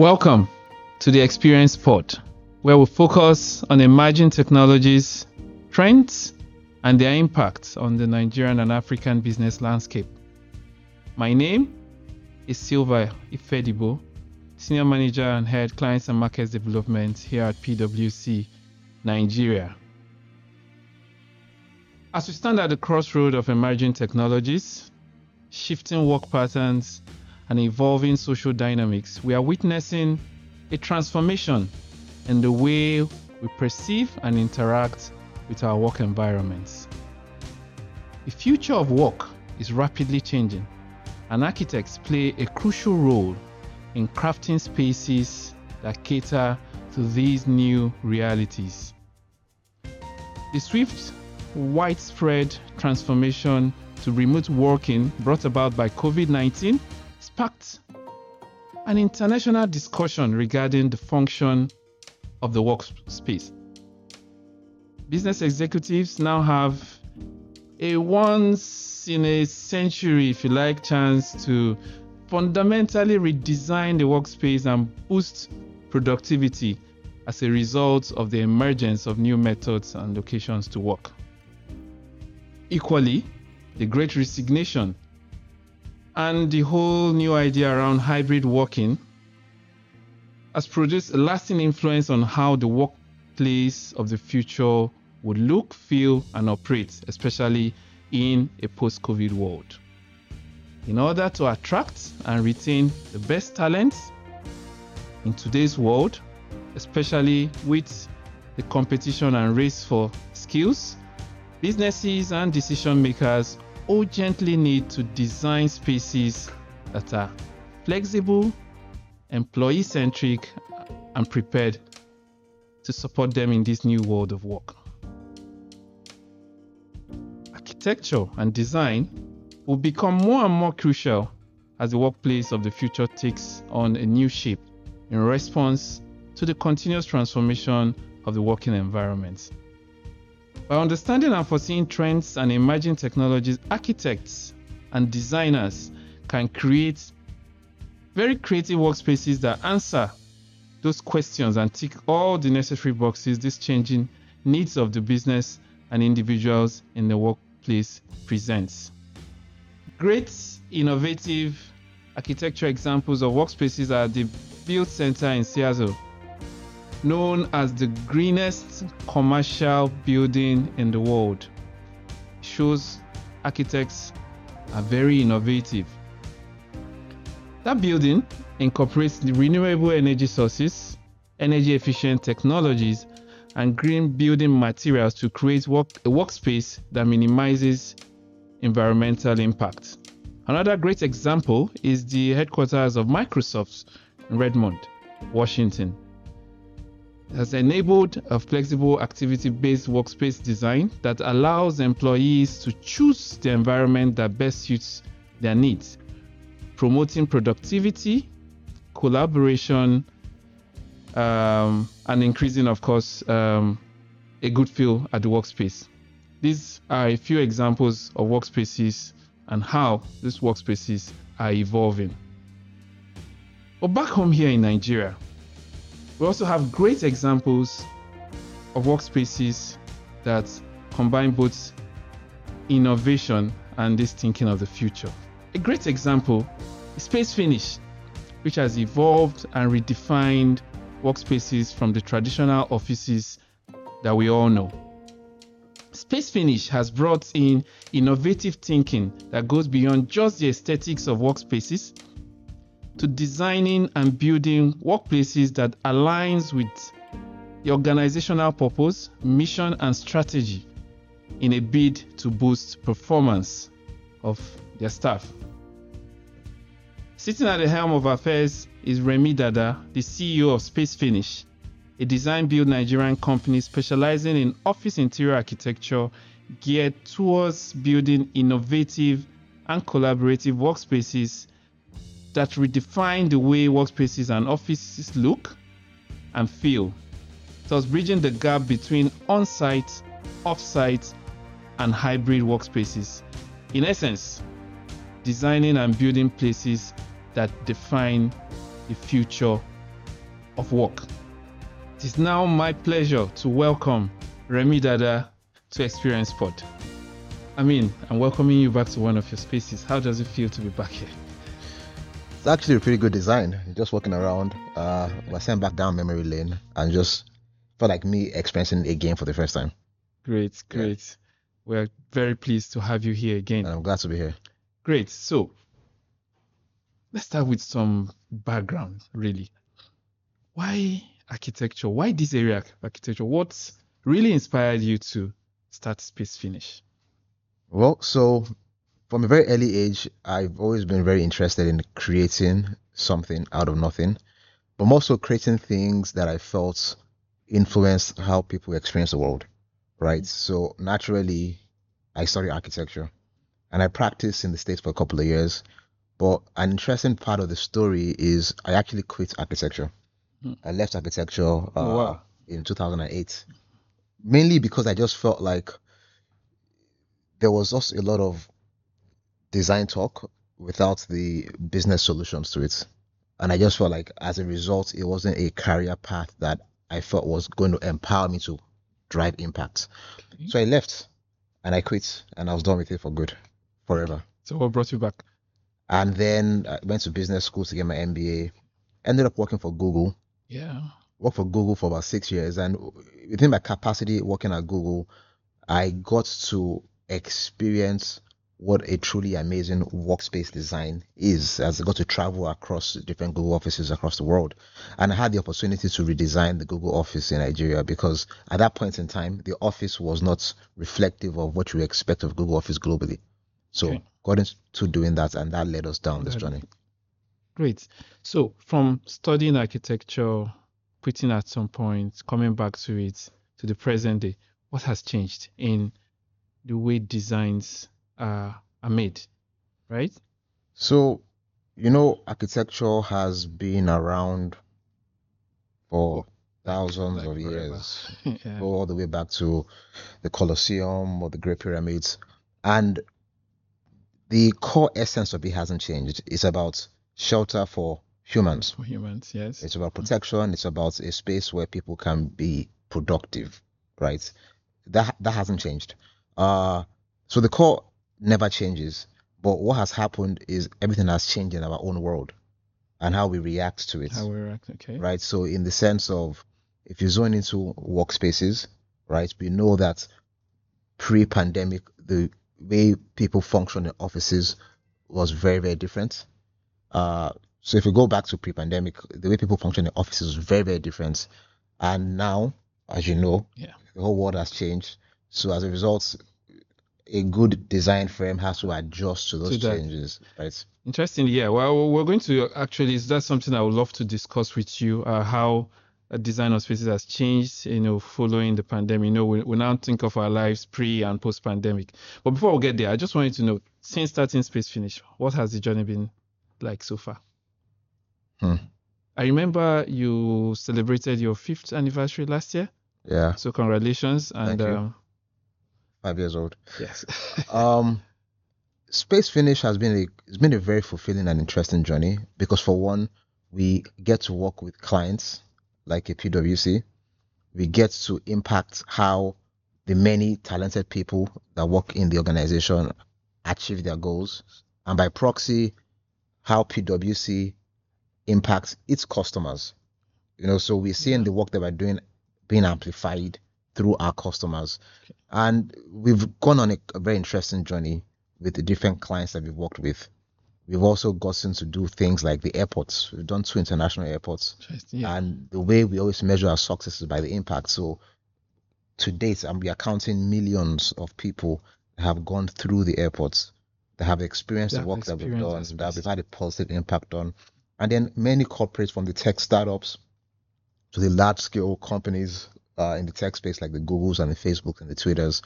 Welcome to the Experience Pod, where we focus on emerging technologies, trends, and their impact on the Nigerian and African business landscape. My name is Sylva Ifedigbo, Senior Manager and Head Clients and Markets Development here at PwC Nigeria. As we stand at the crossroad of emerging technologies, shifting work patterns, and evolving social dynamics, we are witnessing a transformation in the way we perceive and interact with our work environments. The future of work is rapidly changing, and architects play a crucial role in crafting spaces that cater to these new realities. The swift, widespread transformation to remote working brought about by COVID 19 sparked an international discussion regarding the function of the workspace. Business executives now have a once in a century, if you like, chance to fundamentally redesign the workspace and boost productivity as a result of the emergence of new methods and locations to work. Equally, the great resignation and the whole new idea around hybrid working has produced a lasting influence on how the workplace of the future would look, feel, and operate, especially in a post COVID world. In order to attract and retain the best talents in today's world, especially with the competition and race for skills, businesses and decision makers urgently need to design spaces that are flexible, employee centric, and prepared to support them in this new world of work. Architecture and design will become more and more crucial as the workplace of the future takes on a new shape in response to the continuous transformation of the working environment. By understanding and foreseeing trends and emerging technologies, architects and designers can create very creative workspaces that answer those questions and tick all the necessary boxes these changing needs of the business and individuals in the workplace presents. Great innovative architecture examples of workspaces are the Bullitt Center in Seattle, known as the greenest commercial building in the world. Shows architects are very innovative. That building incorporates the renewable energy sources, energy efficient technologies, and green building materials to create work, a workspace that minimizes environmental impact. Another great example is the headquarters of Microsoft in Redmond, Washington has enabled a flexible activity-based workspace design that allows employees to choose the environment that best suits their needs, promoting productivity, collaboration, um, and increasing, of course, um, a good feel at the workspace. These are a few examples of workspaces and how these workspaces are evolving. But back home here in Nigeria, we also have great examples of workspaces that combine both innovation and this thinking of the future. A great example is SpaceFinish, which has evolved and redefined workspaces from the traditional offices that we all know. SpaceFinish has brought in innovative thinking that goes beyond just the aesthetics of workspaces to designing and building workplaces that aligns with the organizational purpose, mission and strategy in a bid to boost performance of their staff. Sitting at the helm of affairs is Remi Dada, the CEO of SpaceFinish, a design build Nigerian company specializing in office interior architecture geared towards building innovative and collaborative workspaces that redefine the way workspaces and offices look and feel, thus bridging the gap between on site, off site, and hybrid workspaces. In essence, designing and building places that define the future of work. It is now my pleasure to welcome Remi Dada to Experience Pod. I mean, I'm welcoming you back to one of your spaces. How does it feel to be back here? It's actually a pretty good design. Just walking around, uh, we're sent back down memory lane and just felt like me experiencing a game for the first time. Great, great. Yeah. We're very pleased to have you here again. And I'm glad to be here. Great. So let's start with some background, really. Why architecture? Why this area of architecture? What really inspired you to start SpaceFinish? Well, so from a very early age, I've always been very interested in creating something out of nothing, but also creating things that I felt influenced how people experience the world, right? So naturally, I studied architecture and I practiced in the States for a couple of years. But an interesting part of the story is I actually quit architecture. Hmm. I left architecture uh, oh, wow. in 2008, mainly because I just felt like there was also a lot of design talk without the business solutions to it. And I just felt like as a result, it wasn't a career path that I felt was going to empower me to drive impact. So I left and I quit and I was done with it for good, forever. So what brought you back? And then I went to business school to get my MBA. Ended up working for Google. Yeah. Worked for Google for about six years. And within my capacity working at Google, I got to experience what a truly amazing workspace design is as I got to travel across different Google offices across the world. And I had the opportunity to redesign the Google office in Nigeria because at that point in time, the office was not reflective of what you expect of Google Office globally. So okay. got into doing that and that led us down this journey. Great. So from studying architecture, quitting at some point, coming back to it to the present day, what has changed in the way designs uh, are made, right? So, you know, architecture has been around for thousands like of forever. years, yeah. all the way back to the Colosseum or the Great Pyramids. And the core essence of it hasn't changed. It's about shelter for humans. For humans, yes. It's about protection. It's about a space where people can be productive, right? That that hasn't changed. Uh, so the core never changes. But what has happened is everything has changed in our own world and how we react to it. How we react, okay. Right. So in the sense of if you zone into workspaces, right, we know that pre-pandemic the way people function in offices was very, very different. Uh, so if you go back to pre-pandemic, the way people function in offices was very, very different. And now, as you know, yeah. the whole world has changed. So as a result, a good design frame has to adjust to those to changes, right? Interesting. Yeah. Well, we're going to actually, is that something I would love to discuss with you? Uh, how design of spaces has changed, you know, following the pandemic. You know, we, we now think of our lives pre and post pandemic. But before we get there, I just wanted to know, since starting SpaceFinish, what has the journey been like so far? Hmm. I remember you celebrated your fifth anniversary last year. Yeah. So congratulations. And um, five years old. Yes. um, SpaceFinish has been a it's been a very fulfilling and interesting journey because for one, we get to work with clients like a PwC. We get to impact how the many talented people that work in the organization achieve their goals, and by proxy, how PwC impacts its customers. You know, so we're seeing the work that we're doing being amplified through our customers. And we've gone on a, a, very interesting journey with the different clients that we've worked with. We've also gotten to do things like the airports. We've done two international airports. Yeah. And the way we always measure our success is by the impact. So to date, and we are counting millions of people that have gone through the airports, that have experienced that the work that we've done, that we've had a positive impact on. And then many corporates from the tech startups to the large scale companies uh, in the tech space, like the Googles and the Facebooks and the Twitters,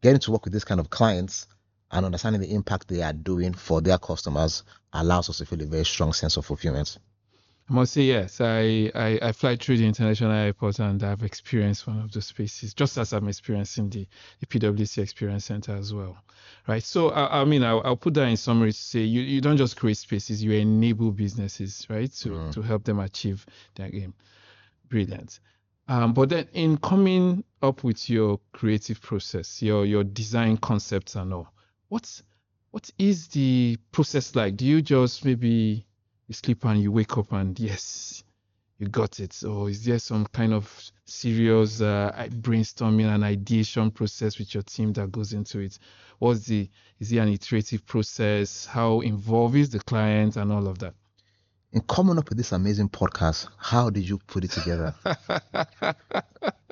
getting to work with this kind of clients and understanding the impact they are doing for their customers allows us to feel a very strong sense of fulfillment. I must say yes. I, I, I fly through the international airport and I've experienced one of those spaces, just as I'm experiencing the, the PwC Experience Center as well. Right. So I, I mean, I'll, I'll, put that in summary to say you, you don't just create spaces, you enable businesses, right, to, mm. to help them achieve their game. Brilliant. Um, but then in coming up with your creative process, your your design concepts and all, what's what is the process like? Do you just maybe you sleep and you wake up and yes, you got it? Or is there some kind of serious uh, brainstorming and ideation process with your team that goes into it? What's the is it an iterative process? How involved is the client and all of that? In coming up with this amazing podcast, how did you put it together?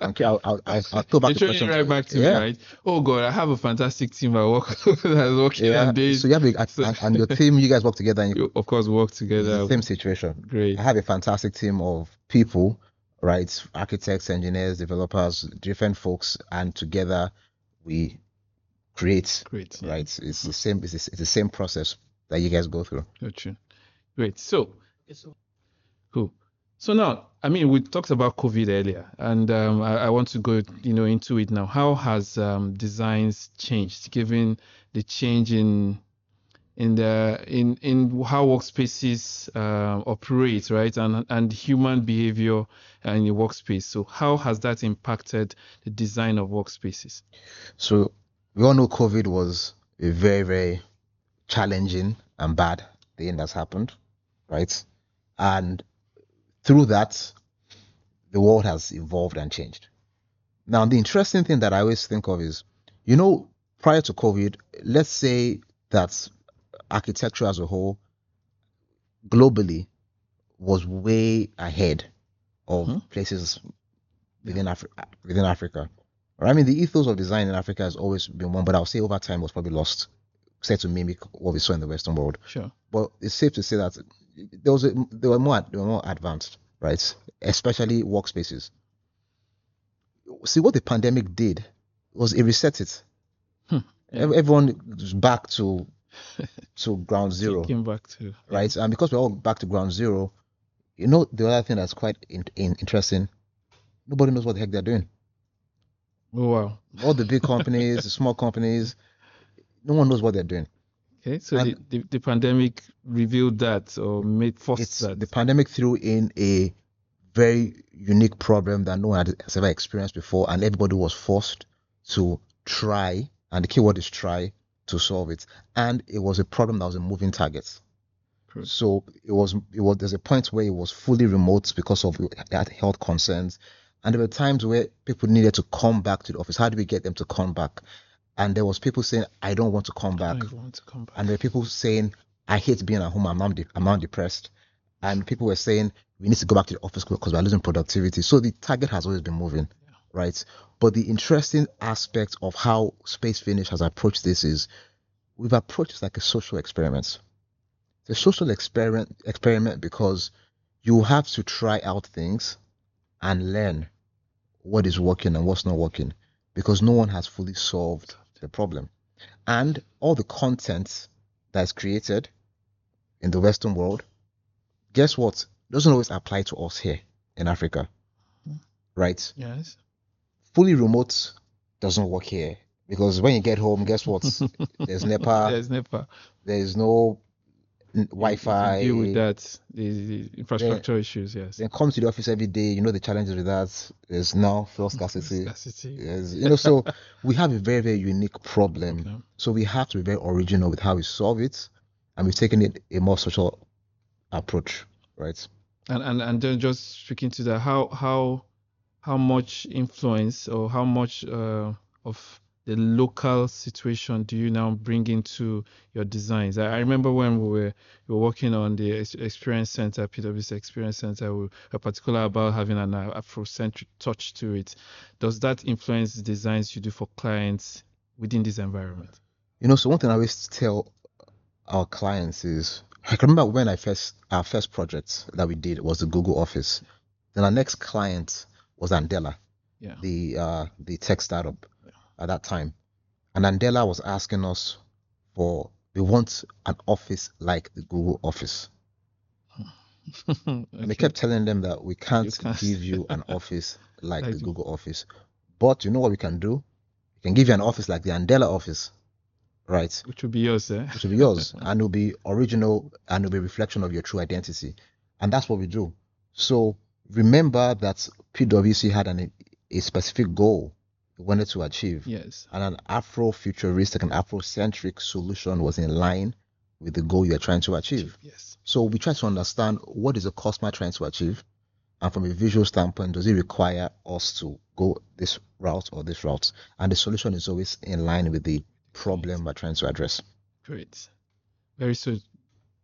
okay, I'll, I'll, I'll, I'll go back You're to the question. right back to yeah. me, right? Oh God, I have a fantastic team I work that's working Yeah. So you have a, So- and, and your team, you guys work together, and you, You, of course, work together. the same situation. Great. I have a fantastic team of people, right? Architects, engineers, developers, different folks, and together we create, Great. yeah. right? It's the same. It's the, it's the same process that you guys go through. Gotcha. Great. So, cool. So now, I mean, we talked about COVID earlier, and um, I, I want to go, you know, into it now. How has um, designs changed, given the change in in the in in how workspaces uh, operate, right, and and human behavior in the workspace. So, how has that impacted the design of workspaces? So we all know COVID was a very, very challenging and bad thing that's happened, right? And through that, the world has evolved and changed. Now, the interesting thing that I always think of is, you know, prior to COVID, let's say that architecture as a whole, globally, was way ahead of Mhm. places within Africa. Within Africa? I mean, the ethos of design in Africa has always been one, but I'll say over time was probably lost, said to mimic what we saw in the Western world. Sure. But it's safe to say that there was a, they were more they were more advanced, right? Especially workspaces. See what the pandemic did was it reset it. Hmm. Ev- Everyone was back to to ground zero, Came back to right? And because we're all back to ground zero, you know the other thing that's quite in, in, interesting. Nobody knows what the heck they're doing. Oh wow. All the big companies, the small companies, no one knows what they're doing. Okay, so the, the, the pandemic revealed that or made forced that. the pandemic threw in a very unique problem that no one had- has ever experienced before, and everybody was forced to try, and the keyword is try to solve it. And it was a problem that was a moving target. Correct. So it was it was there's a point where it was fully remote because of that health concerns, and there were times where people needed to come back to the office. How do we get them to come back? And there was people saying, "I don't want to come I back." don't even want to come back. and there were people saying, "I hate being at home. I'm now, de- I'm now depressed," and people were saying, "We need to go back to the office because we're losing productivity." So the target has always been moving, right? But the interesting aspect of how SpaceFinish has approached this is, we've approached it like a social experiment. It's a social experiment experiment because you have to try out things and learn what is working and what's not working because no one has fully solved the problem and all the content that's created in the Western world, guess what? Doesn't always apply to us here in Africa, right? Yes. Fully remote doesn't work here because when you get home, guess what? There's NEPA, There's never there's no Wi-Fi. deal with that. The, the infrastructure issues. Yes. Then come to the office every day. You know the challenges with that. There's now fuel scarcity. Scarcity. Yes, you know, so we have a very, very unique problem. Okay. So we have to be very original with how we solve it, and we've taken it a more social approach, right? And and and then just speaking to that, how how how much influence or how much uh, of the local situation do you now bring into your designs? I, I remember when we were we were working on the experience center, PwC Experience Center, we were particular about having an Afrocentric touch to it. Does that influence the designs you do for clients within this environment? You know, so one thing I always tell our clients is, I can remember when I first our first project that we did was the Google Office. Then our next client was Andela, Yeah. the uh, the tech startup at that time, and Andela was asking us for we want an office like the Google Office. And we kept telling them that we can't, can't. give you an office like the Google office. But you know what we can do? We can give you an office like the Andela office, right? Which would be yours, eh? Which will be yours and it'll be original and it'll be a reflection of your true identity. And that's what we do. So remember that PwC had an, a specific goal it wanted to achieve, Yes. and an Afro-futuristic and Afrocentric solution was in line with the goal you're trying to achieve. Yes. So we try to understand what is the customer trying to achieve, and from a visual standpoint, does it require us to go this route or this route? And the solution is always in line with the problem we're trying to address. Great. Very so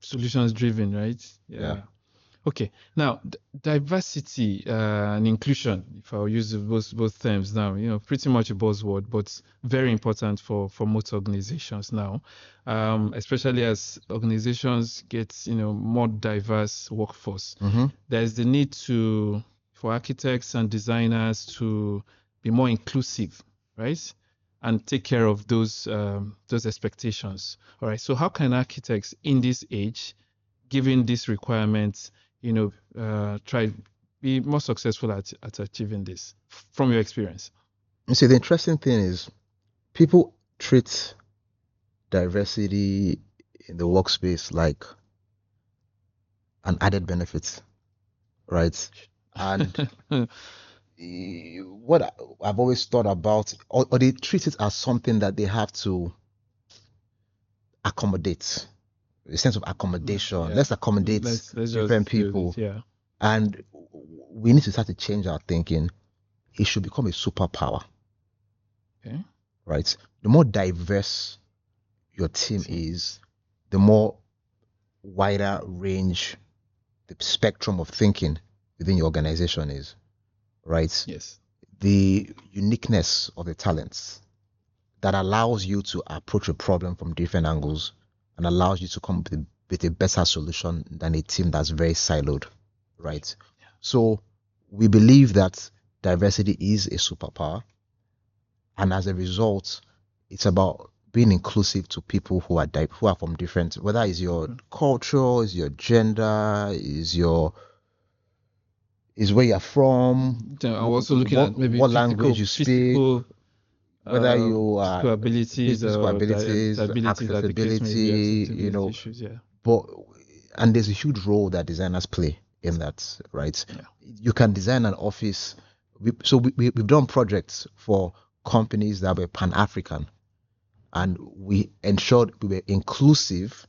solutions driven, right? Yeah. Okay. Now, d- diversity uh, and inclusion, if I'll use both both terms now, you know, pretty much a buzzword, but very important for for most organizations now, um, especially as organizations get you know more diverse workforce. Mm-hmm. There's the need to for architects and designers to be more inclusive, right? And take care of those um, those expectations. All right. So how can architects in this age, given these requirements, you know, uh, try be more successful at at achieving this from your experience? You see, the interesting thing is people treat diversity in the workspace like an added benefit, right? And what I've always thought about, or, or they treat it as something that they have to accommodate, a sense of accommodation. Yeah. Let's accommodate Let's- let's different people. this, Yeah. And we need to start to change our thinking. It should become a superpower Okay. right? The more diverse your team is, the more wider range the spectrum of thinking within your organization is, right? Yes. The uniqueness of the talents that allows you to approach a problem from different angles and allows you to come up with a, with a better solution than a team that's very siloed, right? So we believe that diversity is a superpower and as a result, it's about being inclusive to people who are di- who are from different, whether it's your mm-hmm. culture, is your gender, is your is where you're from, So I'm also looking what- at maybe what physical- language you speak, physical, whether uh, you are physical abilities, physical or di- abilities, abilities that the case may be, accessibility, accessibility you know, issues, yeah. but and there's a huge role that designers play in that, right? Yeah. You can design an office. We, so we, we, we've done projects for companies that were Pan African, and we ensured we were inclusive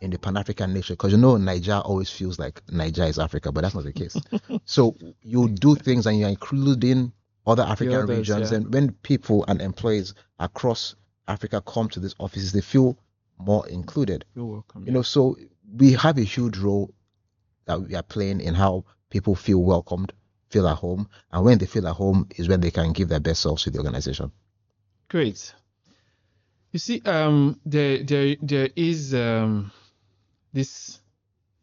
in the Pan African nature because you know Niger always feels like Niger is Africa, but that's not the case. so you do things and you're including other African others, regions, yeah. and when people and employees across Africa come to these offices, they feel more included You're welcome. you know so we have a huge role that we are playing in how people feel welcomed feel at home and when they feel at home is when they can give their best selves to the organization Great. You see, um, there, there, there is um, this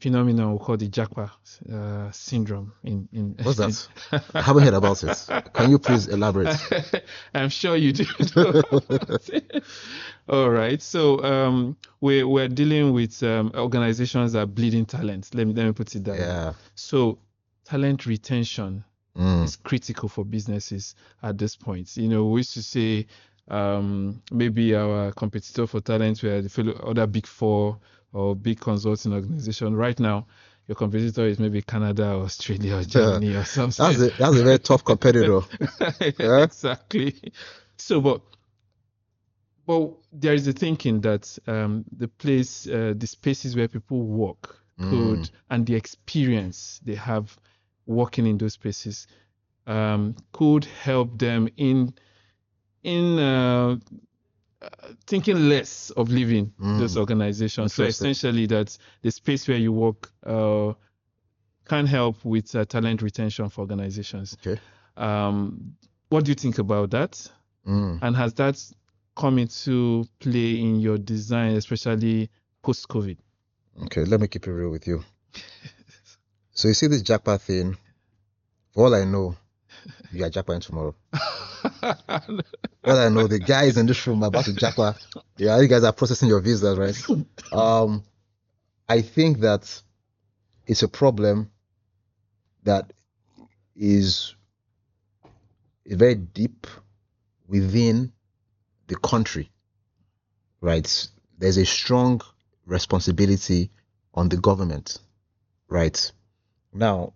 phenomenon we call the Japa uh, syndrome. In, in what's that i haven't heard about it can you please elaborate I'm sure you do. know about it. All right. So um, we we're dealing with um, organizations that are bleeding talent. Let me let me put it that way. yeah So talent retention Mm, is critical for businesses at this point. You know, we used to say um, maybe our competitor for talent were the fellow other big four or big consulting organization. Right now, your competitor is maybe Canada or Australia or Germany or something. that's a that's a very tough competitor Yeah. exactly. So, but but there is a thinking that um, the place, uh, the spaces where people work could, Mm. and the experience they have working in those spaces, um, could help them in in uh, thinking less of leaving Mm. those organizations. So essentially, that the space where you work uh, can help with uh, talent retention for organizations. okay Um, what do you think about that? Mm, And has that come into play in your design, especially post COVID? okay let me keep it real with you so you see this japa thing for all i know you are jackpotting tomorrow Well, I know the guys in this room are about to japa. Yeah, you guys are processing your visas, right? Um, I think that it's a problem that is very deep within the country, right? There's a strong responsibility on the government, right? Now,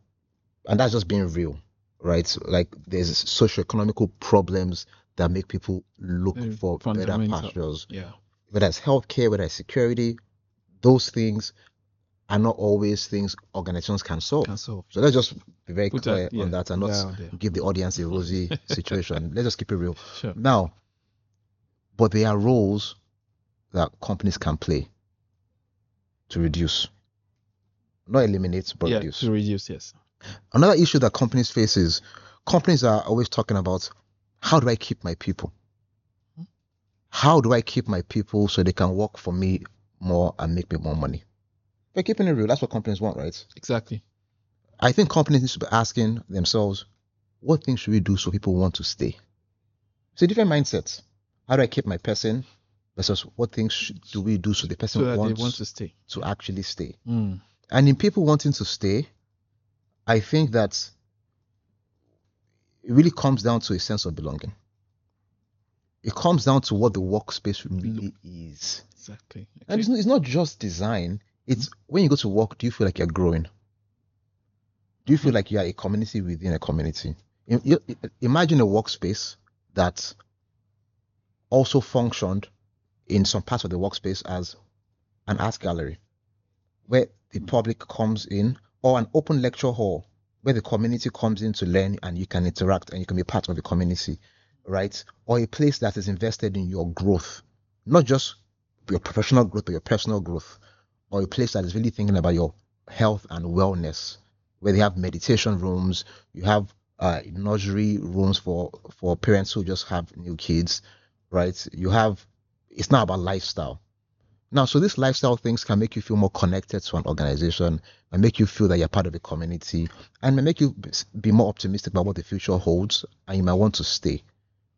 and that's just being real, right? Like there's socio-economical problems that make people look Very for better fundamental. pastures, Yeah. whether it's healthcare, whether it's security, those things are not always things organizations can solve. Can solve. So let's just be very Put clear that- yeah, on that and not give the audience a rosy situation. Let's just keep it real. Sure. Now, but there are roles that companies can play to reduce, not eliminate, but yeah. reduce. To reduce. Yes. Another issue that companies face is companies are always talking about how do I keep my people? How do I keep my people so they can work for me more and make me more money? They're keeping it real. That's what companies want, right? Exactly. I think companies need to be asking themselves, what things should we do so people want to stay? It's a different mindset. How do I keep my person versus what things should, do we do so the person So wants want to stay. to actually stay? Mm. And in people wanting to stay, I think that it really comes down to a sense of belonging. It comes down to what the workspace really is. Exactly. And it's not, it's not just design. It's when you go to work, do you feel like you're growing? Do you feel mm-hmm. like you are a community within a community? Imagine a workspace that also functioned in some parts of the workspace as an art gallery where the mm. public comes in or an open lecture hall where the community comes in to learn and you can interact and you can be part of the community, right? Or a place that is invested in your growth, not just your professional growth, but your personal growth, or a place that is really thinking about your health and wellness, where they have meditation rooms, you have uh, nursery rooms for for parents who just have new kids, right? You have it's not about lifestyle. Now, so these lifestyle things can make you feel more connected to an organization and make you feel that you're part of a community and may make you be more optimistic about what the future holds and you might want to stay,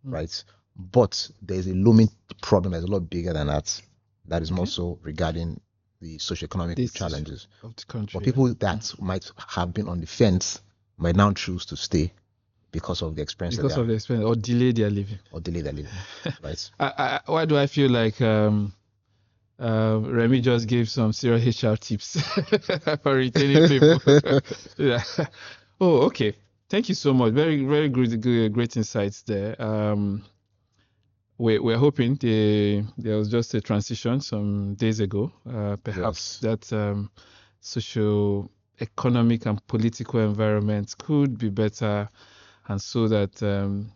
Mm. right? But there's a looming problem that's a lot bigger than that. That is Okay. more so regarding the socioeconomic This- challenges. Of the country. But people that might have been on the fence might now choose to stay because of the experience because of the expense or delay their living. or delay their living, right? I, I, why do I feel like um, uh, Remi just gave some serious HR tips for retaining people? yeah. Oh, okay. Thank you so much. Very, very good, good great insights there. Um, we, we're hoping the, there was just a transition some days ago. Uh, perhaps that um, social, economic, and political environment could be better, and so that um,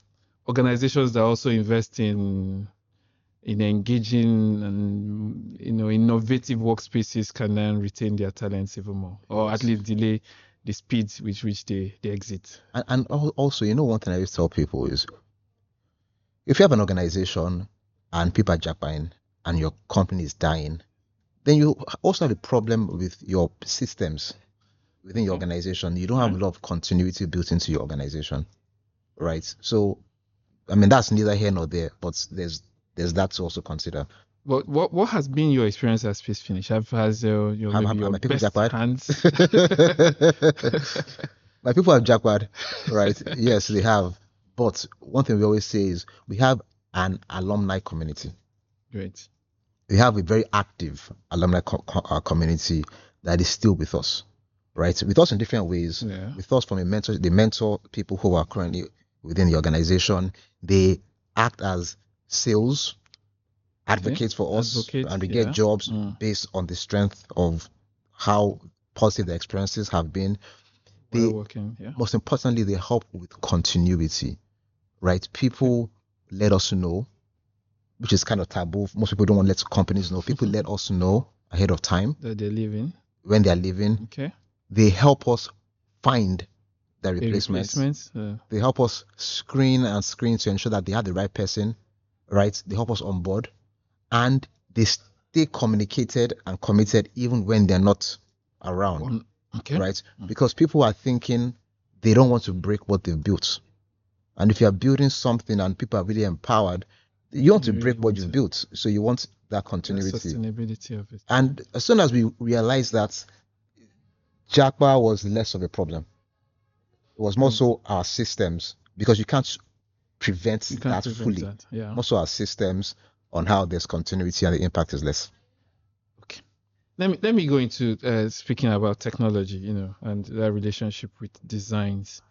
organizations that also invest in in engaging and you know innovative workspaces can then retain their talents even more, or at least delay the speed with which they, they exit. And, and also, you know, one thing I always tell people is if you have an organization and people are jackpotting and your company is dying, then you also have a problem with your systems within your mm. organization. You don't have mm. a lot of continuity built into your organization, right? So, I mean, that's neither here nor there, but there's there's that to also consider. But what what has been your experience at SpaceFinish? Have has uh, your, maybe have- your people best hands? My people have japa, right? yes, they have. But one thing we always say is we have an alumni community. Great. we have a very active alumni co- co- uh, community that is still with us, right? With us in different ways. Yeah. With us from a mentor, they mentor people who are currently within the organization. They act as sales advocates for us, Advocates, and we yeah. get jobs Mm. based on the strength of how positive the experiences have been. They, working. Yeah. most importantly, they help with continuity, right? People let us know, which is kind of taboo. Most people don't want to let companies know. People let us know ahead of time That they're leaving. when they are leaving. Okay. They help us find the replacements. replacements. Uh, They help us screen and screen to ensure that they have the right person, right? They help us on board, and they stay communicated and committed even when they're not around okay. right? Mm. Because people are thinking they don't want to break what they've built. And if you're building something and people are really empowered, you want to break really what you've built. So you want that The continuity. sustainability of it. And as soon as we realized that Japa was less of a problem, it was more Mm. so our systems, because you can't prevent that prevent fully. that. Yeah. More so our systems on how there's continuity and the impact is less. Okay. Let me let me go into uh, speaking about technology, you know, and that relationship with designs.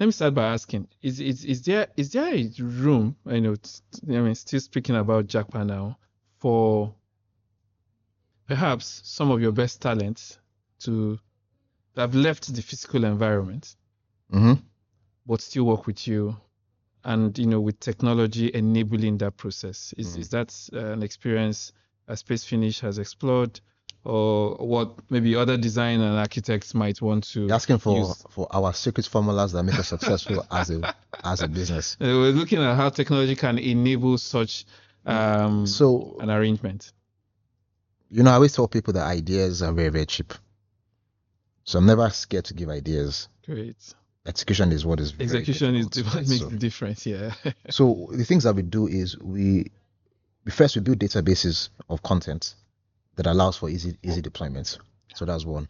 Let me start by asking: Is is is there is there a room, you know, I mean, still speaking about Japa now, for perhaps some of your best talents to have left the physical environment hmm but still work with you and you know with technology enabling that process is Mhm. is that uh, an experience a SpaceFinish has explored or what maybe other design and architects might want to You're asking for use. for our secret formulas that make us successful as a as a business. Uh, we're looking at how technology can enable such um So an arrangement you know, I always tell people that ideas are very very cheap. So I'm never scared to give ideas. great Execution is what is execution is what makes So- the difference yeah So the things that we do is we, first we build databases of content that allows for easy easy deployment. So that's one.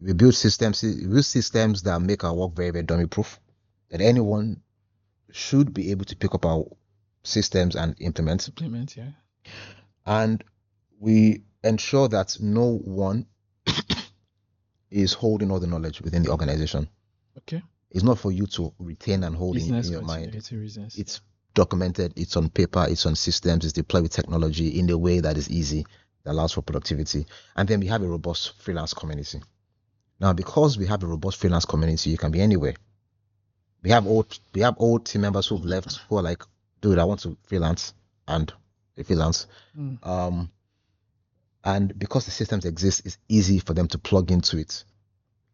We build systems we build systems that make our work very very dummy proof. That anyone should be able to pick up our systems and implement. supplement yeah And we ensure that no one is holding all the knowledge within the organization. okay It's not for you to retain and hold in, in your mind. reasons it's documented, it's on paper, it's on systems, it's deployed with technology in a way that is easy, that allows for productivity. And then we have a robust freelance community. Now, because we have a robust freelance community, you can be anywhere. We have old we have old team members who've left who are like, dude, I want to freelance and they freelance. Mm. Um and because the systems exist, it's easy for them to plug into it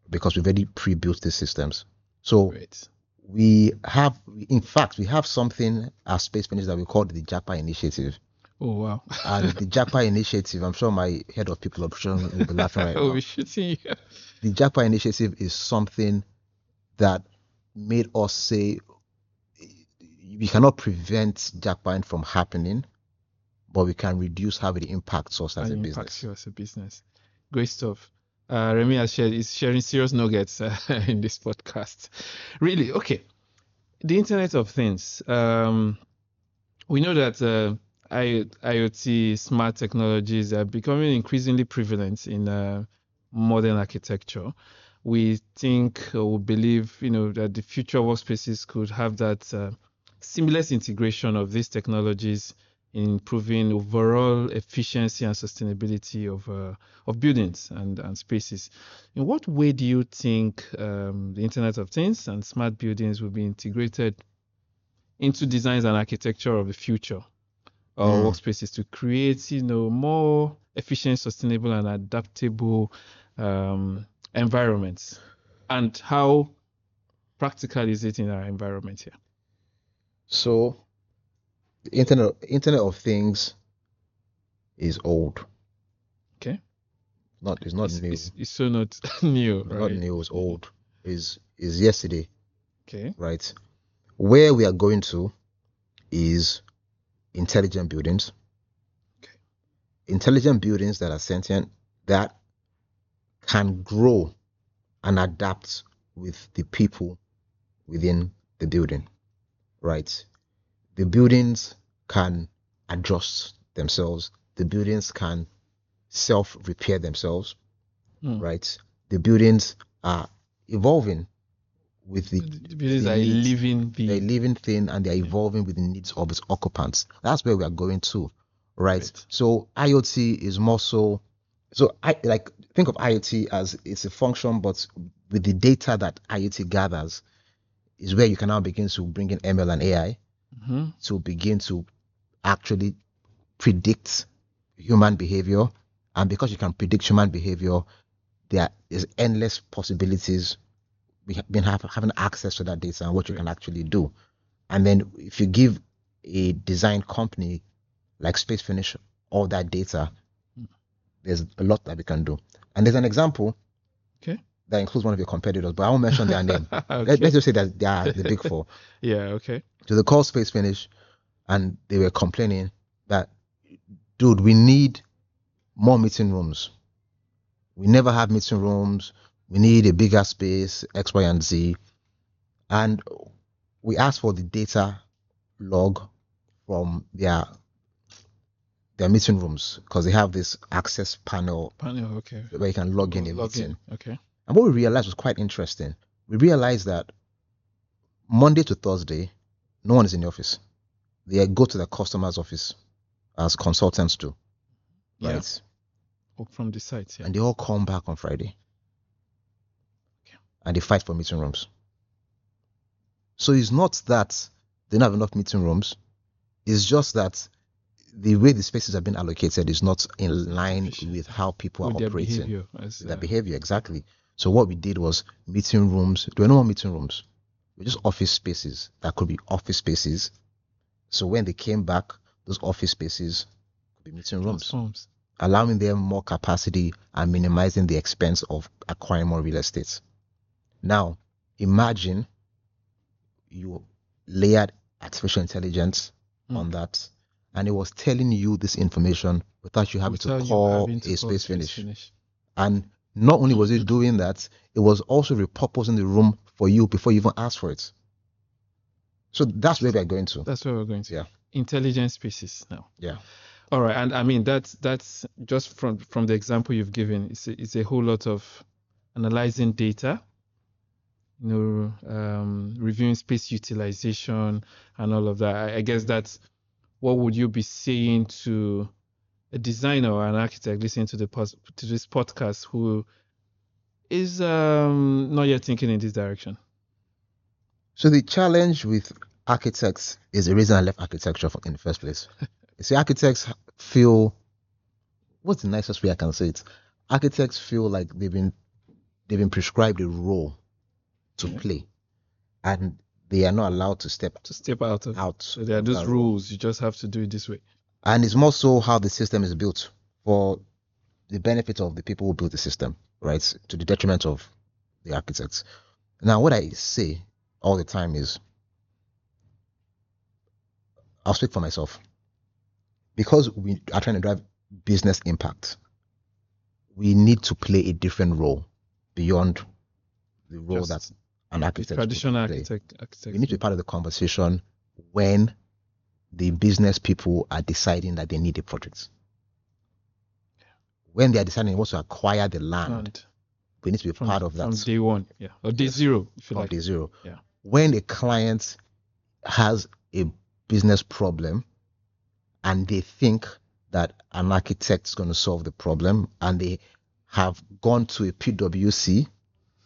because we've already pre-built the systems. So great. we have in fact we have something at SpaceFinish that we call the japa initiative. Oh wow. And the japa initiative i'm sure my head of people option will be laughing right oh now. we should see the japa initiative is something that made us say we cannot prevent japa from happening but we can reduce how it impacts us as and a impacts business. you as a business. Great stuff. Uh, Remi has shared is sharing serious nuggets uh, in this podcast. Really, okay. The Internet of Things. Um, we know that uh, IoT, smart technologies are becoming increasingly prevalent in uh, modern architecture. We think or we believe, you know, that the future workspaces could have that uh, seamless integration of these technologies in improving overall efficiency and sustainability of uh, of buildings and, and spaces. In what way do you think um, the Internet of Things and smart buildings will be integrated into designs and architecture of the future or Mm. workspaces to create, you know, more efficient, sustainable, and adaptable um, environments? And how practical is it in our environment here? so the internet internet of things is old Okay. not it's not It's, new it's, it's so not new, not right? new it's old is is yesterday Okay. right where we are going to is intelligent buildings Okay. intelligent buildings that are sentient that can grow and adapt with the people within the building right the buildings can adjust themselves the buildings can self repair themselves Hmm. right the buildings are evolving with the The buildings the are a needs. living they're living thing and they're evolving with the needs of its occupants. That's where we are going to, right? Right. So IoT is more so, so I like think of IoT as it's a function, but with the data that IoT gathers, is where you can now begin to bring in ML and AI hmm to begin to actually predict human behavior. And because you can predict human behavior, there is endless possibilities. We have been have, having access to that data and what you can actually do. And then if you give a design company like SpaceFinish all that data, there's a lot that we can do. And there's an example Okay. That includes one of your competitors, but I won't mention their name. Let, okay. let's just say that they are the big four. Yeah. Okay. So the call SpaceFinish and they were complaining that, dude, we need more meeting rooms. We never have meeting rooms. We need a bigger space, X, Y, and Z. And we asked for the data log from their their meeting rooms because they have this access panel Panel, okay. where you can log in a Log meeting. in. Okay. And what we realized was quite interesting. We realized that Monday to Thursday, no one is in the office. They go to the customer's office as consultants do. Yeah. Right. Work from the site. Yeah. And they all come back on Friday. Okay. And they fight for meeting rooms. So it's not that they don't have enough meeting rooms. It's just that the way the spaces have been allocated is not in line with how people With are their operating. behavior. As, Their uh, behavior, exactly. So what we did was meeting rooms. There were no more meeting rooms. Were just office spaces that could be office spaces. So when they came back, those office spaces could be meeting rooms, transforms. allowing them more capacity and minimizing the expense of acquiring more real estate. Now, imagine you layered artificial intelligence Mm. on that, and it was telling you this information without you having Without to call having to a call SpaceFinish. finish. And not only was it doing that, it was also repurposing the room for you before you even asked for it. So that's where we're going to. That's where we're going to. Yeah. Intelligent species now. Yeah. All right, and I mean that's that's just from from the example you've given. It's a, it's a whole lot of analyzing data, you know, um, reviewing space utilization and all of that. I, I guess that's what would you be saying to a designer or an architect listening to the to this podcast who is um, not yet thinking in this direction? So the challenge with architects is the reason I left architecture for- in the first place. you see, architects feel what's the nicest way I can say it? Architects feel like they've been they've been prescribed a role to Yeah. play, and they are not allowed to step To step out of out. so there are those role. rules. You just have to do it this way. And it's more so how the system is built for the benefit of the people who build the system, right? To the detriment of the architects. Now, what I say all the time is, I'll speak for myself. Because we are trying to drive business impact, we need to play a different role beyond the role Just that an architect traditional architect, architect. we need to be part of the conversation when the business people are deciding that they need a project. When they are deciding what to acquire the land, And we need to be from, part of that. from day one, yeah, or day Yes. zero, if you like. day zero. Yeah. When a client has a business problem and they think that an architect is going to solve the problem and they have gone to a PwC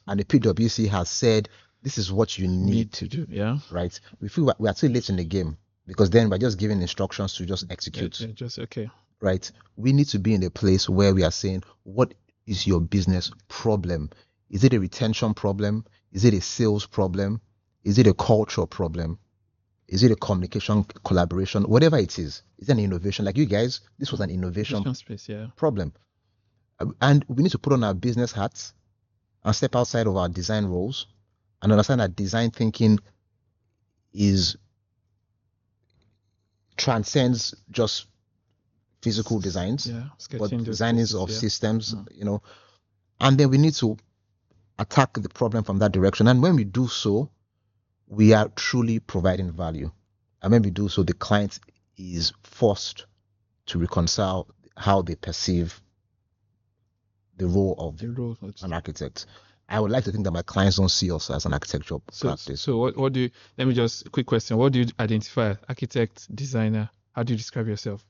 and the PwC has said, this is what you need to do yeah. right? We feel we are too late in the game because then we're just giving instructions to just execute, yeah, just okay. right? We need to be in a place where we are saying, what is your business problem? Is it a retention problem? Is it a sales problem? Is it a cultural problem? Is it a communication collaboration? Whatever it is, is an innovation? Like you guys, this was an innovation space, yeah. problem. And we need to put on our business hats and step outside of our design roles and understand that design thinking is transcends just physical designs, Yeah. but Sketching those designings spaces, of yeah. systems, Mm. you know. And then we need to attack the problem from that direction. And when we do so, we are truly providing value. And when we do so, the client is forced to reconcile how they perceive the role of The role. of- an architect. I would like to think that my clients don't see us as an architectural So, practice. so what, what do you, let me just, quick question. What do you identify? Architect, designer? How do you describe yourself?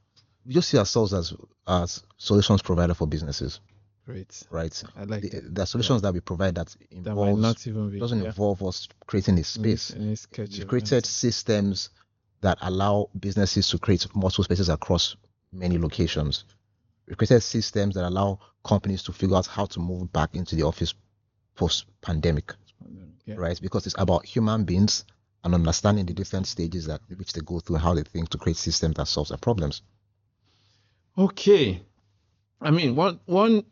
we just see ourselves as as solutions provider for businesses, Great. right? I like The, the solutions that we provide that That involves even be. doesn't yeah. involve us creating a space. Sketch We created systems that allow businesses to create multiple spaces across many locations. We created systems that allow companies to figure out how to move back into the office post pandemic, Yeah. right? Because it's about human beings and understanding the different stages that which they go through how they think to create systems that solve their problems. Okay. I mean, one one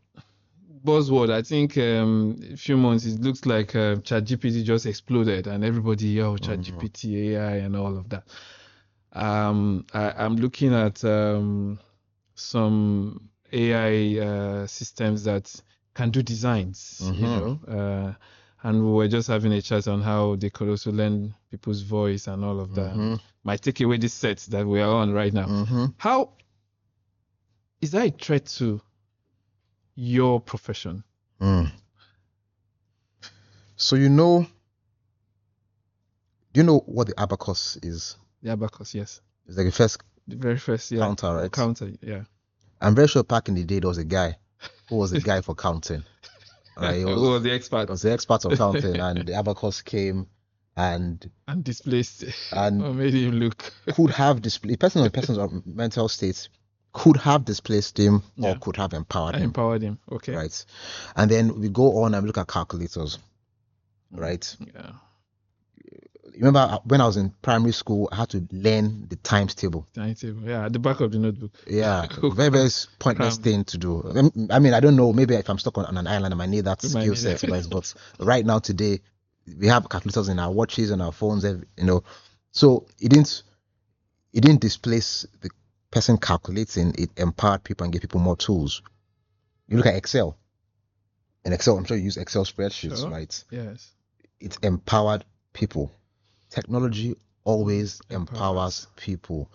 buzzword. I think um, a few months it looks like uh, ChatGPT just exploded, and everybody, oh, ChatGPT, AI, and all of that. Um, I, I'm looking at um, some AI uh, systems that can do designs. You Mhm. know, uh, and we were just having a chat on how they could also learn people's voice and all of that. Mhm. Might take away this set that we are on right now Mhm. how is that a threat to your profession? Mm. So you know, do you know what the abacus is? The abacus, yes. It's like the first The very first yeah. counter, right? Counter, yeah. I'm very sure back in the day there was a guy who was the guy for counting. Right? He Who was, was the expert was the expert of counting, and the abacus came and and displaced and or made him look. could have displaced person or person's mental states could have displaced him Yeah. or could have empowered him. empowered him. Okay. Right. And then we go on and look at calculators. Mm. Right. Yeah. Remember when I was in primary school, I had to learn the times table. Tiny table. Yeah, at the back of the notebook. Yeah, very very pointless Cram. thing to do. Um, I mean, I don't know. Maybe if I'm stuck on, on an island, I might need that skill set. But, but right now, today, we have calculators in our watches and our phones. You know, so it didn't it didn't displace the person calculating. It empowered people and gave people more tools. You look at Excel. In Excel, I'm sure you use Excel spreadsheets, Sure. right? Yes. it empowered people. Technology always mm-hmm. Empowers. empowers people.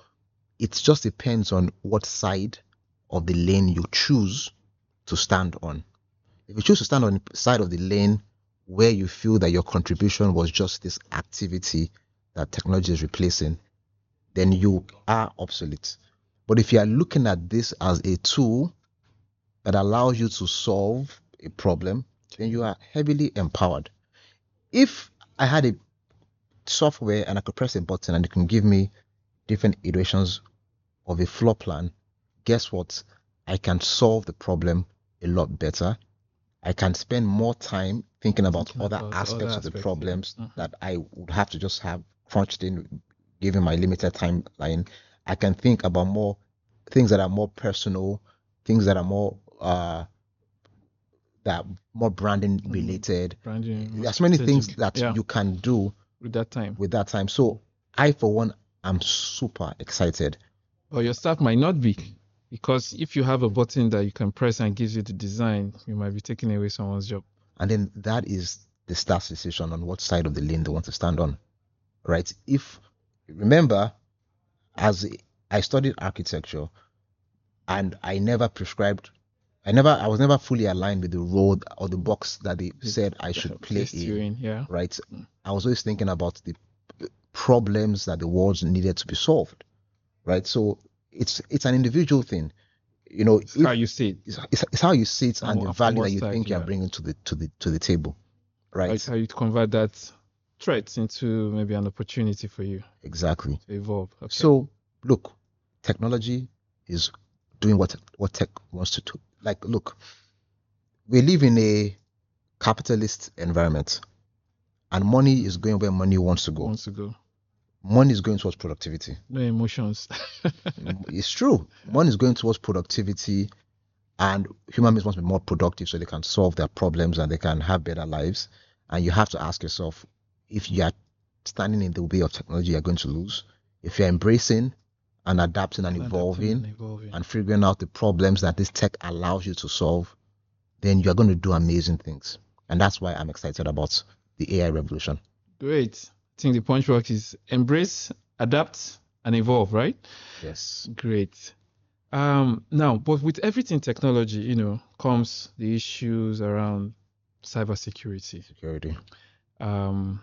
It just depends on what side of the lane you choose to stand on. If you choose to stand on the side of the lane where you feel that your contribution was just this activity that technology is replacing, then you are obsolete. But if you are looking at this as a tool that allows you to solve a problem, then you are heavily empowered. If I had a software and I could press a button and it can give me different iterations of a floor plan, guess what? I can solve the problem a lot better. I can spend more time thinking about Thinking other about other aspects of the aspects, yeah. problems Mhm. that I would have to just have crunched in given my limited timeline. I can think about more things that are more personal, things that are more uh that more branding Mm-hmm. related. Branding. There's many things that yeah, you can do with that time. with that time. So I for one am super excited. Or your staff might not be. Because if you have a button that you can press and gives you the design, you might be taking away someone's job. And then that is the staff's decision on what side of the lane they want to stand on. Right? If remember, as I studied architecture and I never prescribed I never I was never fully aligned with the road or the box that they said I should play you in. in, yeah. Right? Mm. I was always thinking about the problems that the world needed to be solved. Right? So it's it's an individual thing. You know, It's if- how you see it. it's, it's, it's how you see it And and the value that you side, think you're bringing to the to the to the table right It's how you convert that threat into maybe an opportunity for you exactly to evolve. Okay. so look technology is doing what what tech wants to do like look we live in a capitalist environment and money is going where money wants to go. Wants to go. money is going towards productivity. No emotions. it's true. Money is going towards productivity and human beings want to be more productive so they can solve their problems and they can have better lives. And you have to ask yourself if you are standing in the way of technology you're going to lose. If you're embracing and adapting and Adapting evolving and evolving. and figuring out the problems that this tech allows you to solve then you're going to do amazing things and that's why i'm excited about the ai revolution Great. I think the punchwork is embrace, adapt, and evolve, right? yes Great. Um, now, but with everything technology, you know, comes the issues around cybersecurity. security Um,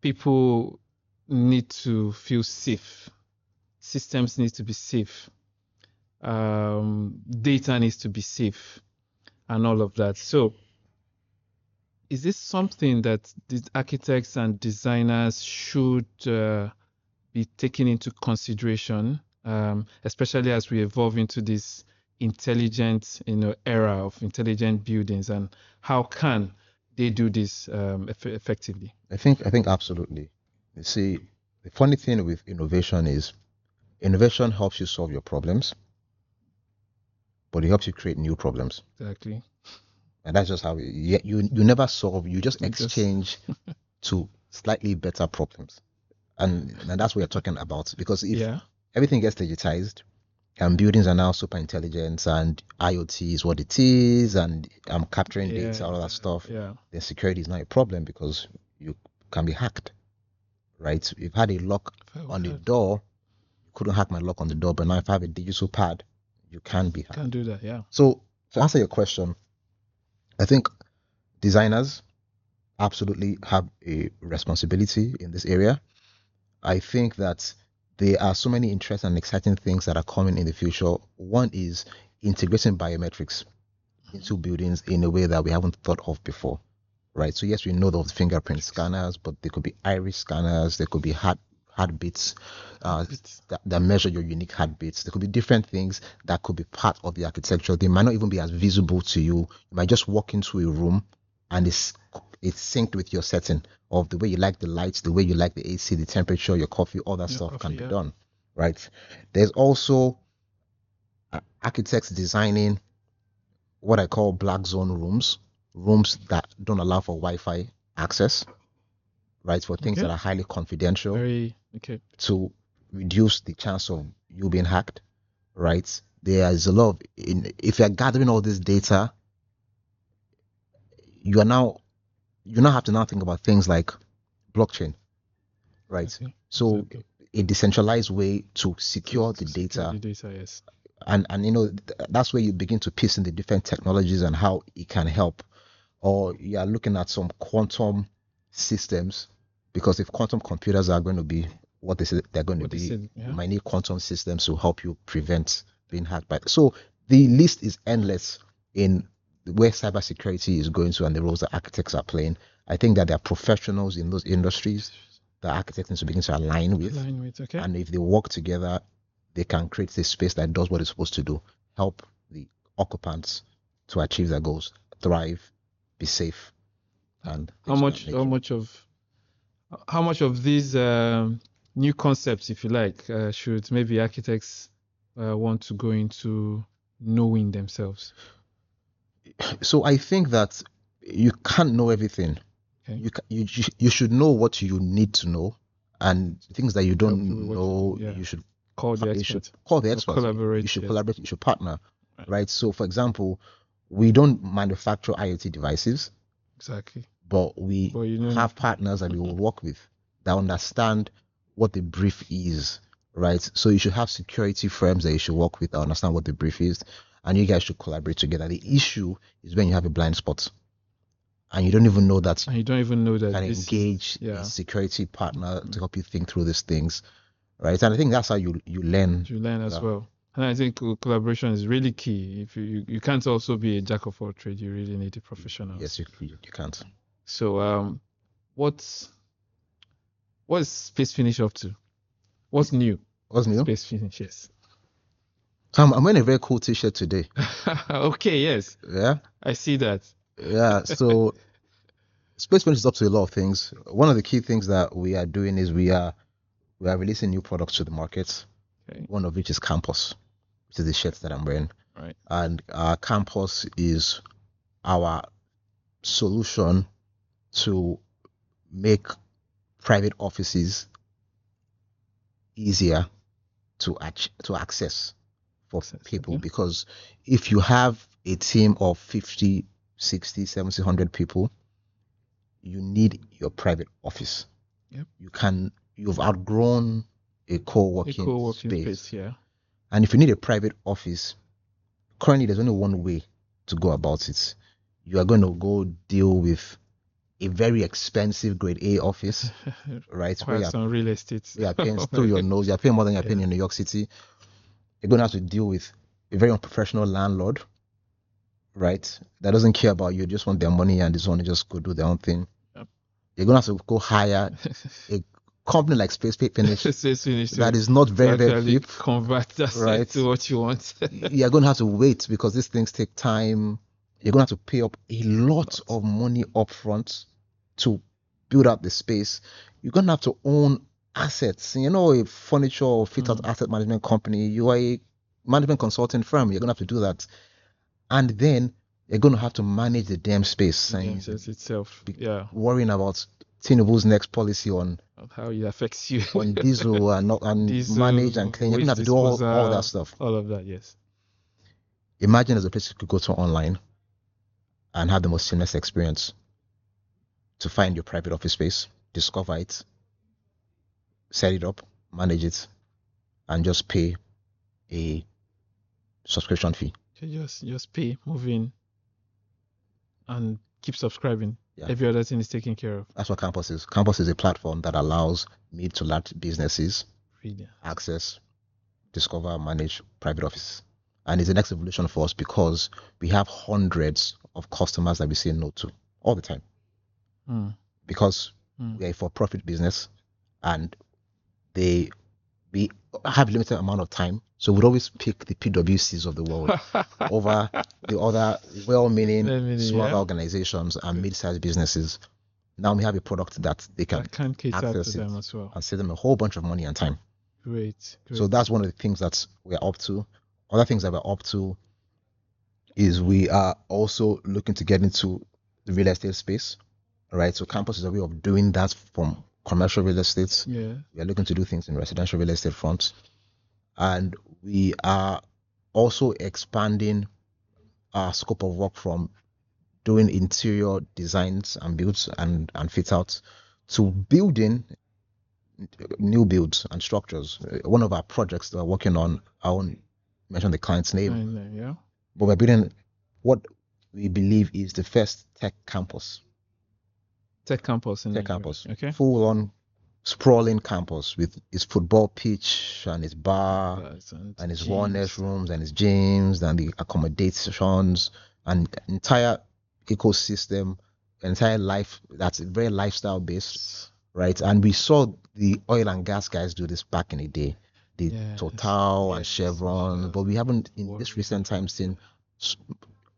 people need to feel safe. Systems need to be safe. Um, data needs to be safe, and all of that. So, is this something that the architects and designers should uh, be taking into consideration, um, especially as we evolve into this intelligent, you know, era of intelligent buildings, and how can they do this um, eff- effectively? I think I think absolutely. You see, the funny thing with innovation is innovation helps you solve your problems, but it helps you create new problems. Exactly. And that's just how it, you, you you never solve, you just exchange to slightly better problems. And and that's what we're talking about. Because if yeah. everything gets digitized and buildings are now super intelligent and IoT is what it is and I'm capturing Yeah. data, all that stuff, Yeah. then security is not a problem because you can be hacked. Right? You've had a lock on the door, couldn't hack my lock on the door, but now if I have a digital pad you can be hacked. Can do that. Yeah. So to answer your question, I think designers absolutely have a responsibility in this area. I think that there are so many interesting and exciting things that are coming in the future. One is integrating biometrics into mm-hmm. buildings in a way that we haven't thought of before. Right. So yes, we know of fingerprint scanners, but there could be iris scanners, there could be heart heartbeats uh, that, that measure your unique heartbeats. There could be different things that could be part of the architecture. They might not even be as visible to you. You might just walk into a room and it's it's synced with your setting of the way you like the lights, the way you like the AC, the temperature, your coffee, all that stuff can be yeah. done. Right. There's also uh, architects designing what I call black zone rooms, rooms that don't allow for Wi-Fi access, right? For things Okay. that are highly confidential Very okay. to reduce the chance of you being hacked, right? There is a lot of in if you're gathering all this data, you are now you now have to now think about things like blockchain, right? Okay. So okay. a decentralized way to secure the data The data. Yes. and and you know th- that's where you begin to piece in the different technologies and how it can help or you are looking at some quantum systems because if quantum computers are going to be what they say they're going to What they be said, yeah. you might need quantum systems to help you prevent being hacked by so the list is endless in where cybersecurity is going to and the roles that architects are playing i think that there are professionals in those industries that architects need to begin to align with Line with okay. and if they work together, they can create this space that does what it's supposed to do. Help the occupants to achieve their goals, thrive, be safe, and how much? How much of? How much of these um, new concepts, if you like, uh, should maybe architects uh, want to go into knowing themselves? So I think that you can't know everything. Okay. You, ca- you you should know what you need to know, and things that you don't you know, yeah. you should Call the you should call the experts. collaborate, You should yes. collaborate. You should partner, Right. right? So, for example, we don't manufacture IoT devices, Exactly. but we you know, have partners that we will work with that understand what the brief is, right? So you should have security firms that you should work with that understand what the brief is, and you guys should collaborate together. The issue is when you have a blind spot and you don't even know that and you don't even know that can engage yeah. a security partner to help you think through these things, right? And I think that's how you you learn. you learn as well. And I think collaboration is really key. If you, you, you can't also be a jack of all trades, you really need a professional. Yes, you, you, you can't. So um, what's what's SpaceFinish up to? What's new? What's new? SpaceFinish, yes. I'm, I'm wearing a very cool T-shirt today. okay, yes, Yeah. I see that. Yeah, so SpaceFinish is up to a lot of things. One of the key things that we are doing is we are we are releasing new products to the market. Okay. One of which is Campus, which is the shirt that I'm wearing. Right. And our Campus is our solution to make private offices easier to to access for Access, people okay. because if you have a team of 50 60 70 100 people you need your private office Yep. you can you've outgrown a A co-working, a co-working space. space, yeah. and if you need a private office currently there's only one way to go about it you are going to go deal with a very expensive grade a office right Quite you're some real estate. are paying through your nose. You're paying more than you're paying in New York City. You're going to have to deal with a very unprofessional landlord, right? That doesn't care about you. Just want their money and just want to just go do their own thing. Yep. You're going to have to go hire a company like SpaceFinish Space Finish that is not very, very cheap. convert that Right. to what you want. You're going to have to wait because these things take time. You're going to have to pay up a lot of money up front to build up the space. You're going to have to own assets. You know, a furniture or fit out Mm. asset management company, you are a management consulting firm. You're going to have to do that. And then you're going to have to manage the damn space. The Genesis itself, yeah, worrying about Tinubu's next policy on, how it affects you. on diesel and not and Diesel, manage and clean. You're to have to do all, all that stuff. All of that, yes. imagine there's a place you could go to online and have the most seamless experience to find your private office space, discover it, set it up, manage it, and just pay a subscription fee. Just just pay, move in, and keep subscribing. Yeah. Every other thing is taken care of. That's what Campus is. Campus is a platform that allows mid to large businesses Really. access, discover, manage private office. And it's the next evolution for us because we have hundreds of customers that we say no to all the time Hmm. because Hmm. we are a for-profit business and they we have limited amount of time. So we'd always pick the PWCs of the world over the other well-meaning Well-meaning, smaller yeah. organizations and mid-sized businesses. Now we have a product that they can can cater to access it. them as well. and save them a whole bunch of money and time. Great. great. So that's one of the things that we're up to. Other things that we're up to is we are also looking to get into the real estate space. Right. So campus is a way of doing that from commercial real estate. yeah. We are looking to do things in residential real estate front. And we are also expanding our scope of work from doing interior designs and builds and, and fit outs to building new builds and structures. Uh, One of our projects that we're working on, I won't mention the client's name, yeah. but we're building what we believe is the first tech campus. Tech campus in Tech Nigeria. campus. Okay. Full on sprawling campus with its football pitch and its bar Right, and and its gyms. wellness rooms and its gyms and the accommodations and entire ecosystem, entire life that's very lifestyle based, right? And we saw the oil and gas guys do this back in the day, the Yes, Total and yes, Chevron, yeah. but we haven't in this recent time seen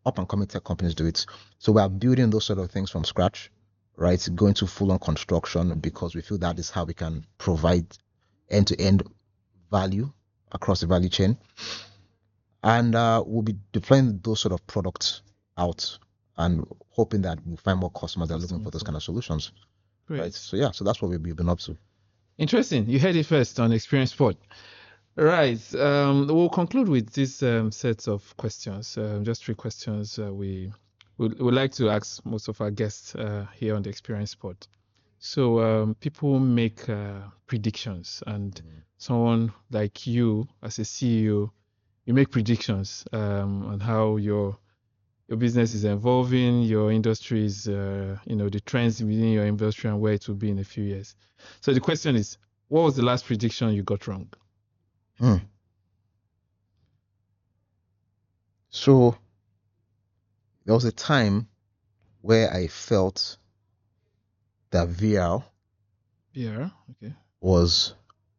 up and coming tech companies do it. So we are building those sort of things from scratch, right? Going to full on construction because we feel that is how we can provide end to end value across the value chain. And uh, we'll be deploying those sort of products out and hoping that we find more customers that are looking for those kind of solutions. Great. Right. So yeah, so that's what we've been up to. Interesting. You heard it first on Experience Sport. Right. Um, we'll conclude with this um, set of questions. Um, just three questions uh, we would like to ask most of our guests uh, here on the Experience Sport. So um, people make uh, predictions, and someone like you, as a CEO, you make predictions um, on how your your business is evolving, your industry is, uh, you know, the trends within your industry and where it will be in a few years. So the question is, what was the last prediction you got wrong? Hmm. So there was a time where I felt that VR Yeah. Okay. was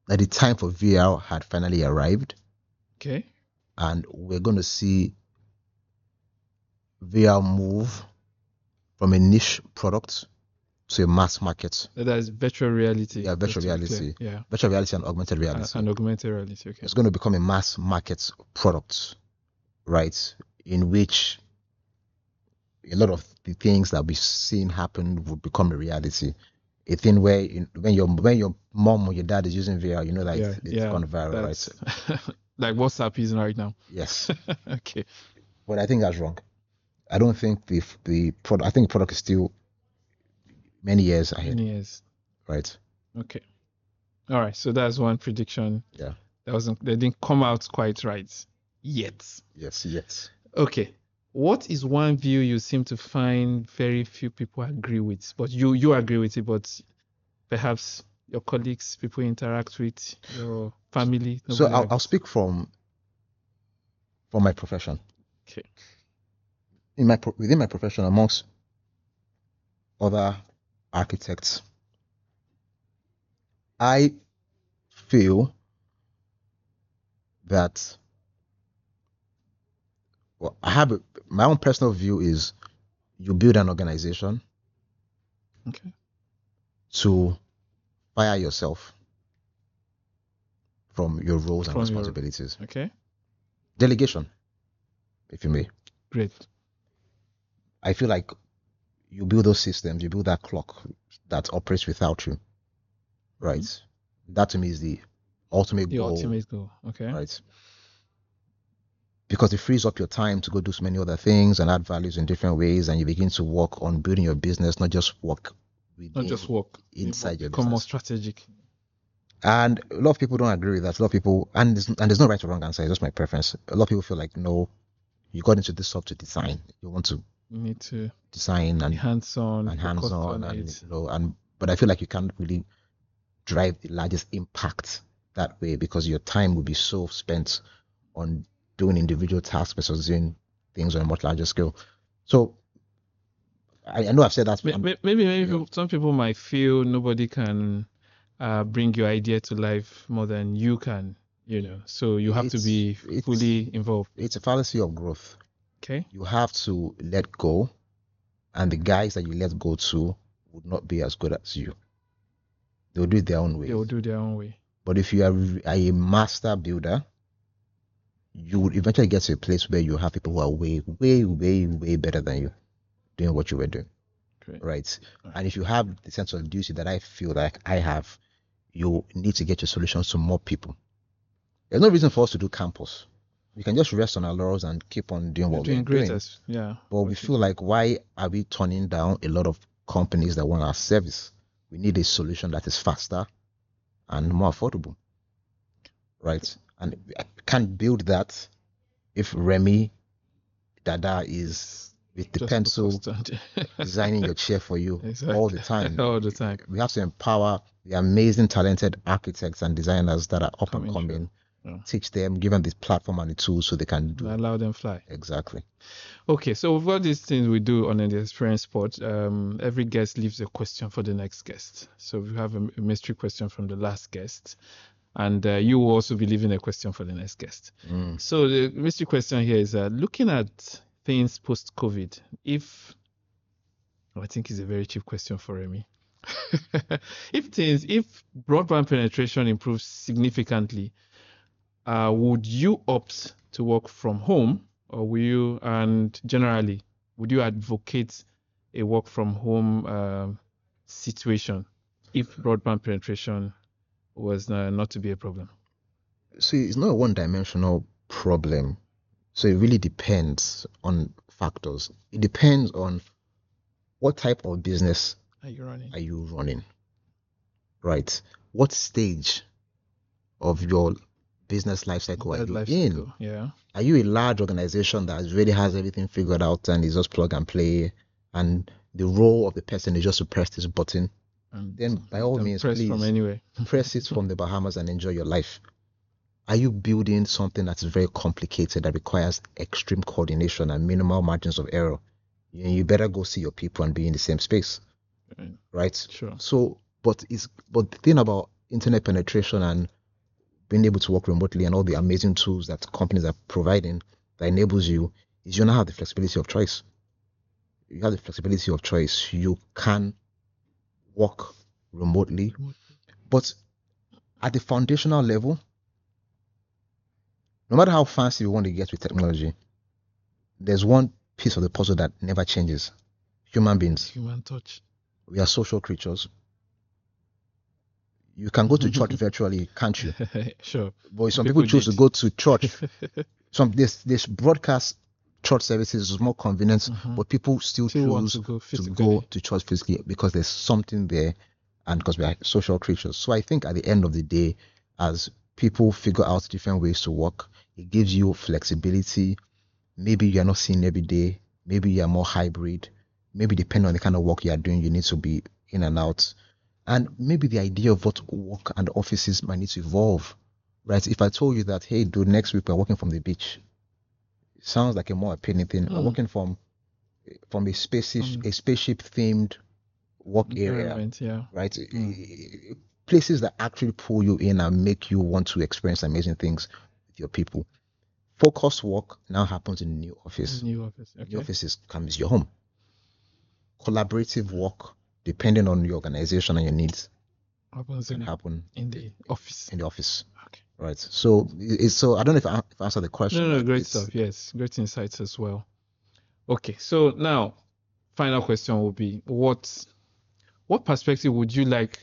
that the time for VR had finally arrived Okay. and we're going to see VR move from a niche product to a mass market. That is virtual reality. Yeah, virtual just to clear. reality. Yeah. Virtual reality and augmented reality. and augmented reality. Okay. it's going to become a mass market product, right? In which a lot of the things that we've seen happen would become a reality. A thing where you, when your when your mom or your dad is using VR, you know that yeah. it's, it's yeah. gone viral, right? Like WhatsApp is right now. Yes, okay. but I think that's wrong. I don't think the the product. I think the product is still many years ahead, Yes. right? Okay. All right. So that's one prediction. Yeah. That wasn't. They didn't come out quite right yet. Yes, yes. Okay. What is one view you seem to find very few people agree with, but you you agree with it, but perhaps your colleagues, people you interact with, your family. So I'll, I'll speak from from my profession. Okay. In my within my profession, amongst other architects, I feel that well, I have a, my own personal view is you build an organization Okay. to fire yourself from your roles and From your- responsibilities. Okay. Delegation, if you may. Great. I feel like you build those systems, you build that clock that operates without you. Right. Mm-hmm. That to me is the ultimate The goal. The ultimate goal. Okay. Right. Because it frees up your time to go do so many other things and add values in different ways, and you begin to work on building your business, not just work Not just work. inside your Become more strategic. And a lot of people don't agree with that. A lot of people, and there's, and there's no right or wrong answer. It's just my preference. A lot of people feel like, no, you got into this stuff to design. You want to You need to design and hands-on, and hands-on, on and it. you know, and but I feel like you can't really drive the largest impact that way because your time will be so spent on doing individual tasks versus doing things on a much larger scale. So I, I know I've said that. May- Maybe, maybe people- some people might feel nobody can uh, bring your idea to life more than you can, you know. So you have to It's- be it's- fully involved. it's a fallacy of growth. Okay. You have to let go, and the guys that you let go to would not be as good as you. They'll do it their own way. They will do their own way. But if you are a master builder, you would eventually get to a place where you have people who are way, way, way, way better than you doing what you were doing. Right. Right. And if you have the sense of duty that I feel like I have, you need to get your solutions to more people. There's no reason for us to do campus. We can just rest on our laurels and keep on doing You're what doing we're great. doing. As, yeah. But we feel like why are we turning down a lot of companies that want our service? We need a solution that is faster and more affordable. Right? And I can't build that if Remi Dada is with the Just pencil designing your chair for you all the time. all the time. We have to empower the amazing, talented architects and designers that are up and Coming coming. Yeah. Teach them, give them the platform and the tools so they can do Allow them fly. exactly. Okay, so we've got these things we do on the experience spot. Um, every guest leaves a question for the next guest. So we have a, a mystery question from the last guest, and uh, you will also be leaving a question for the next guest. Mm. So the mystery question here is: uh, looking at things post COVID, if oh, I think it's a very cheap question for Remi. if things, if broadband penetration improves significantly, uh, would you opt to work from home, or will you, and generally, would you advocate a work from home um, situation if broadband penetration was uh, not to be a problem? See, it's not a one dimensional problem. So it really depends on factors. It depends on what type of business Are you running? are you running? Right? What stage of your business life cycle are you life in? cycle, Yeah. Are you a large organization that really has everything figured out and is just plug and play and the role of the person is just to press this button? And Then by all means, press from anywhere. press it from the Bahamas and enjoy your life. Are you building something that's very complicated that requires extreme coordination and minimal margins of error? You, you better go see your people and be in the same space, Right. right? Sure. So, but it's but the thing about internet penetration and being able to work remotely and all the amazing tools that companies are providing that enables you is you now have the flexibility of choice. You have the flexibility of choice. You can work remotely, but at the foundational level, no matter how fancy you want to get with technology, there's one piece of the puzzle that never changes. Human beings. Human touch. We are social creatures. You can go to church virtually, can't you? sure. But some People people, choose did. to go to church. Some this this broadcast church services is more convenient, Mhm. but people still, Still want choose to go to go to church physically because there's something there, and because we are social creatures. So I think at the end of the day, as people figure out different ways to work, it gives you flexibility. Maybe you're not seeing every day. Maybe you're more hybrid. Maybe depending on the kind of work you are doing, you need to be in and out. And maybe the idea of what work and offices might need to evolve. Right? If I told you that, hey, dude, next week we're working from the beach, sounds like a more appealing thing. We're Hmm. working from from a spaceship Um, a spaceship themed work area yeah. right? Mm. Places that actually pull you in and make you want to experience amazing things with your people. Focus work now happens in the new office. New office. Okay. office is, comes your home. Collaborative work, depending on your organization and your needs, Happens can in, happen in the office. in the office. Right. So so I don't know if I, if I answered the question. No, no, great it's- stuff. Yes, great insights as well. Okay, so now, final question will be: what, what perspective would you like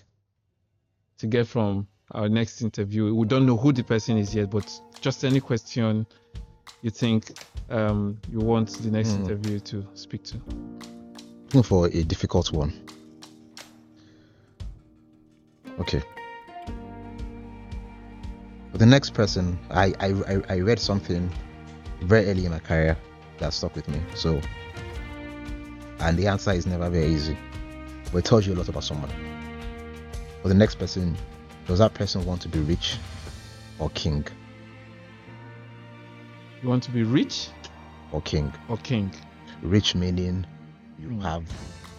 to get from our next interview? We don't know who the person is yet, but just any question you think um, you want the next Hmm. interview to speak to. looking for a difficult one. Okay. But the next person, I, I, I, read something very early in my career that stuck with me. So, and the answer is never very easy, but it tells you a lot about someone. But the next person, does that person want to be rich or king? You want to be rich Or king? or king? Rich meaning you Mm. have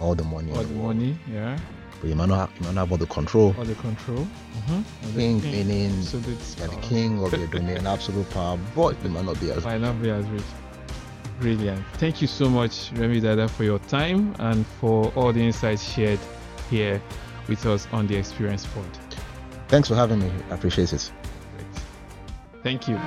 all the money, All the the money, yeah. You might not have, you might not have all the control. All the control. Mm-hmm. King meaning So You're the king of your domain, absolute power, but you might not be as might not be as rich. Brilliant. Thank you so much, Remi Dada, for your time and for all the insights shared here with us on the Experience Pod. Thanks for having me. I appreciate it. Great. Thank you.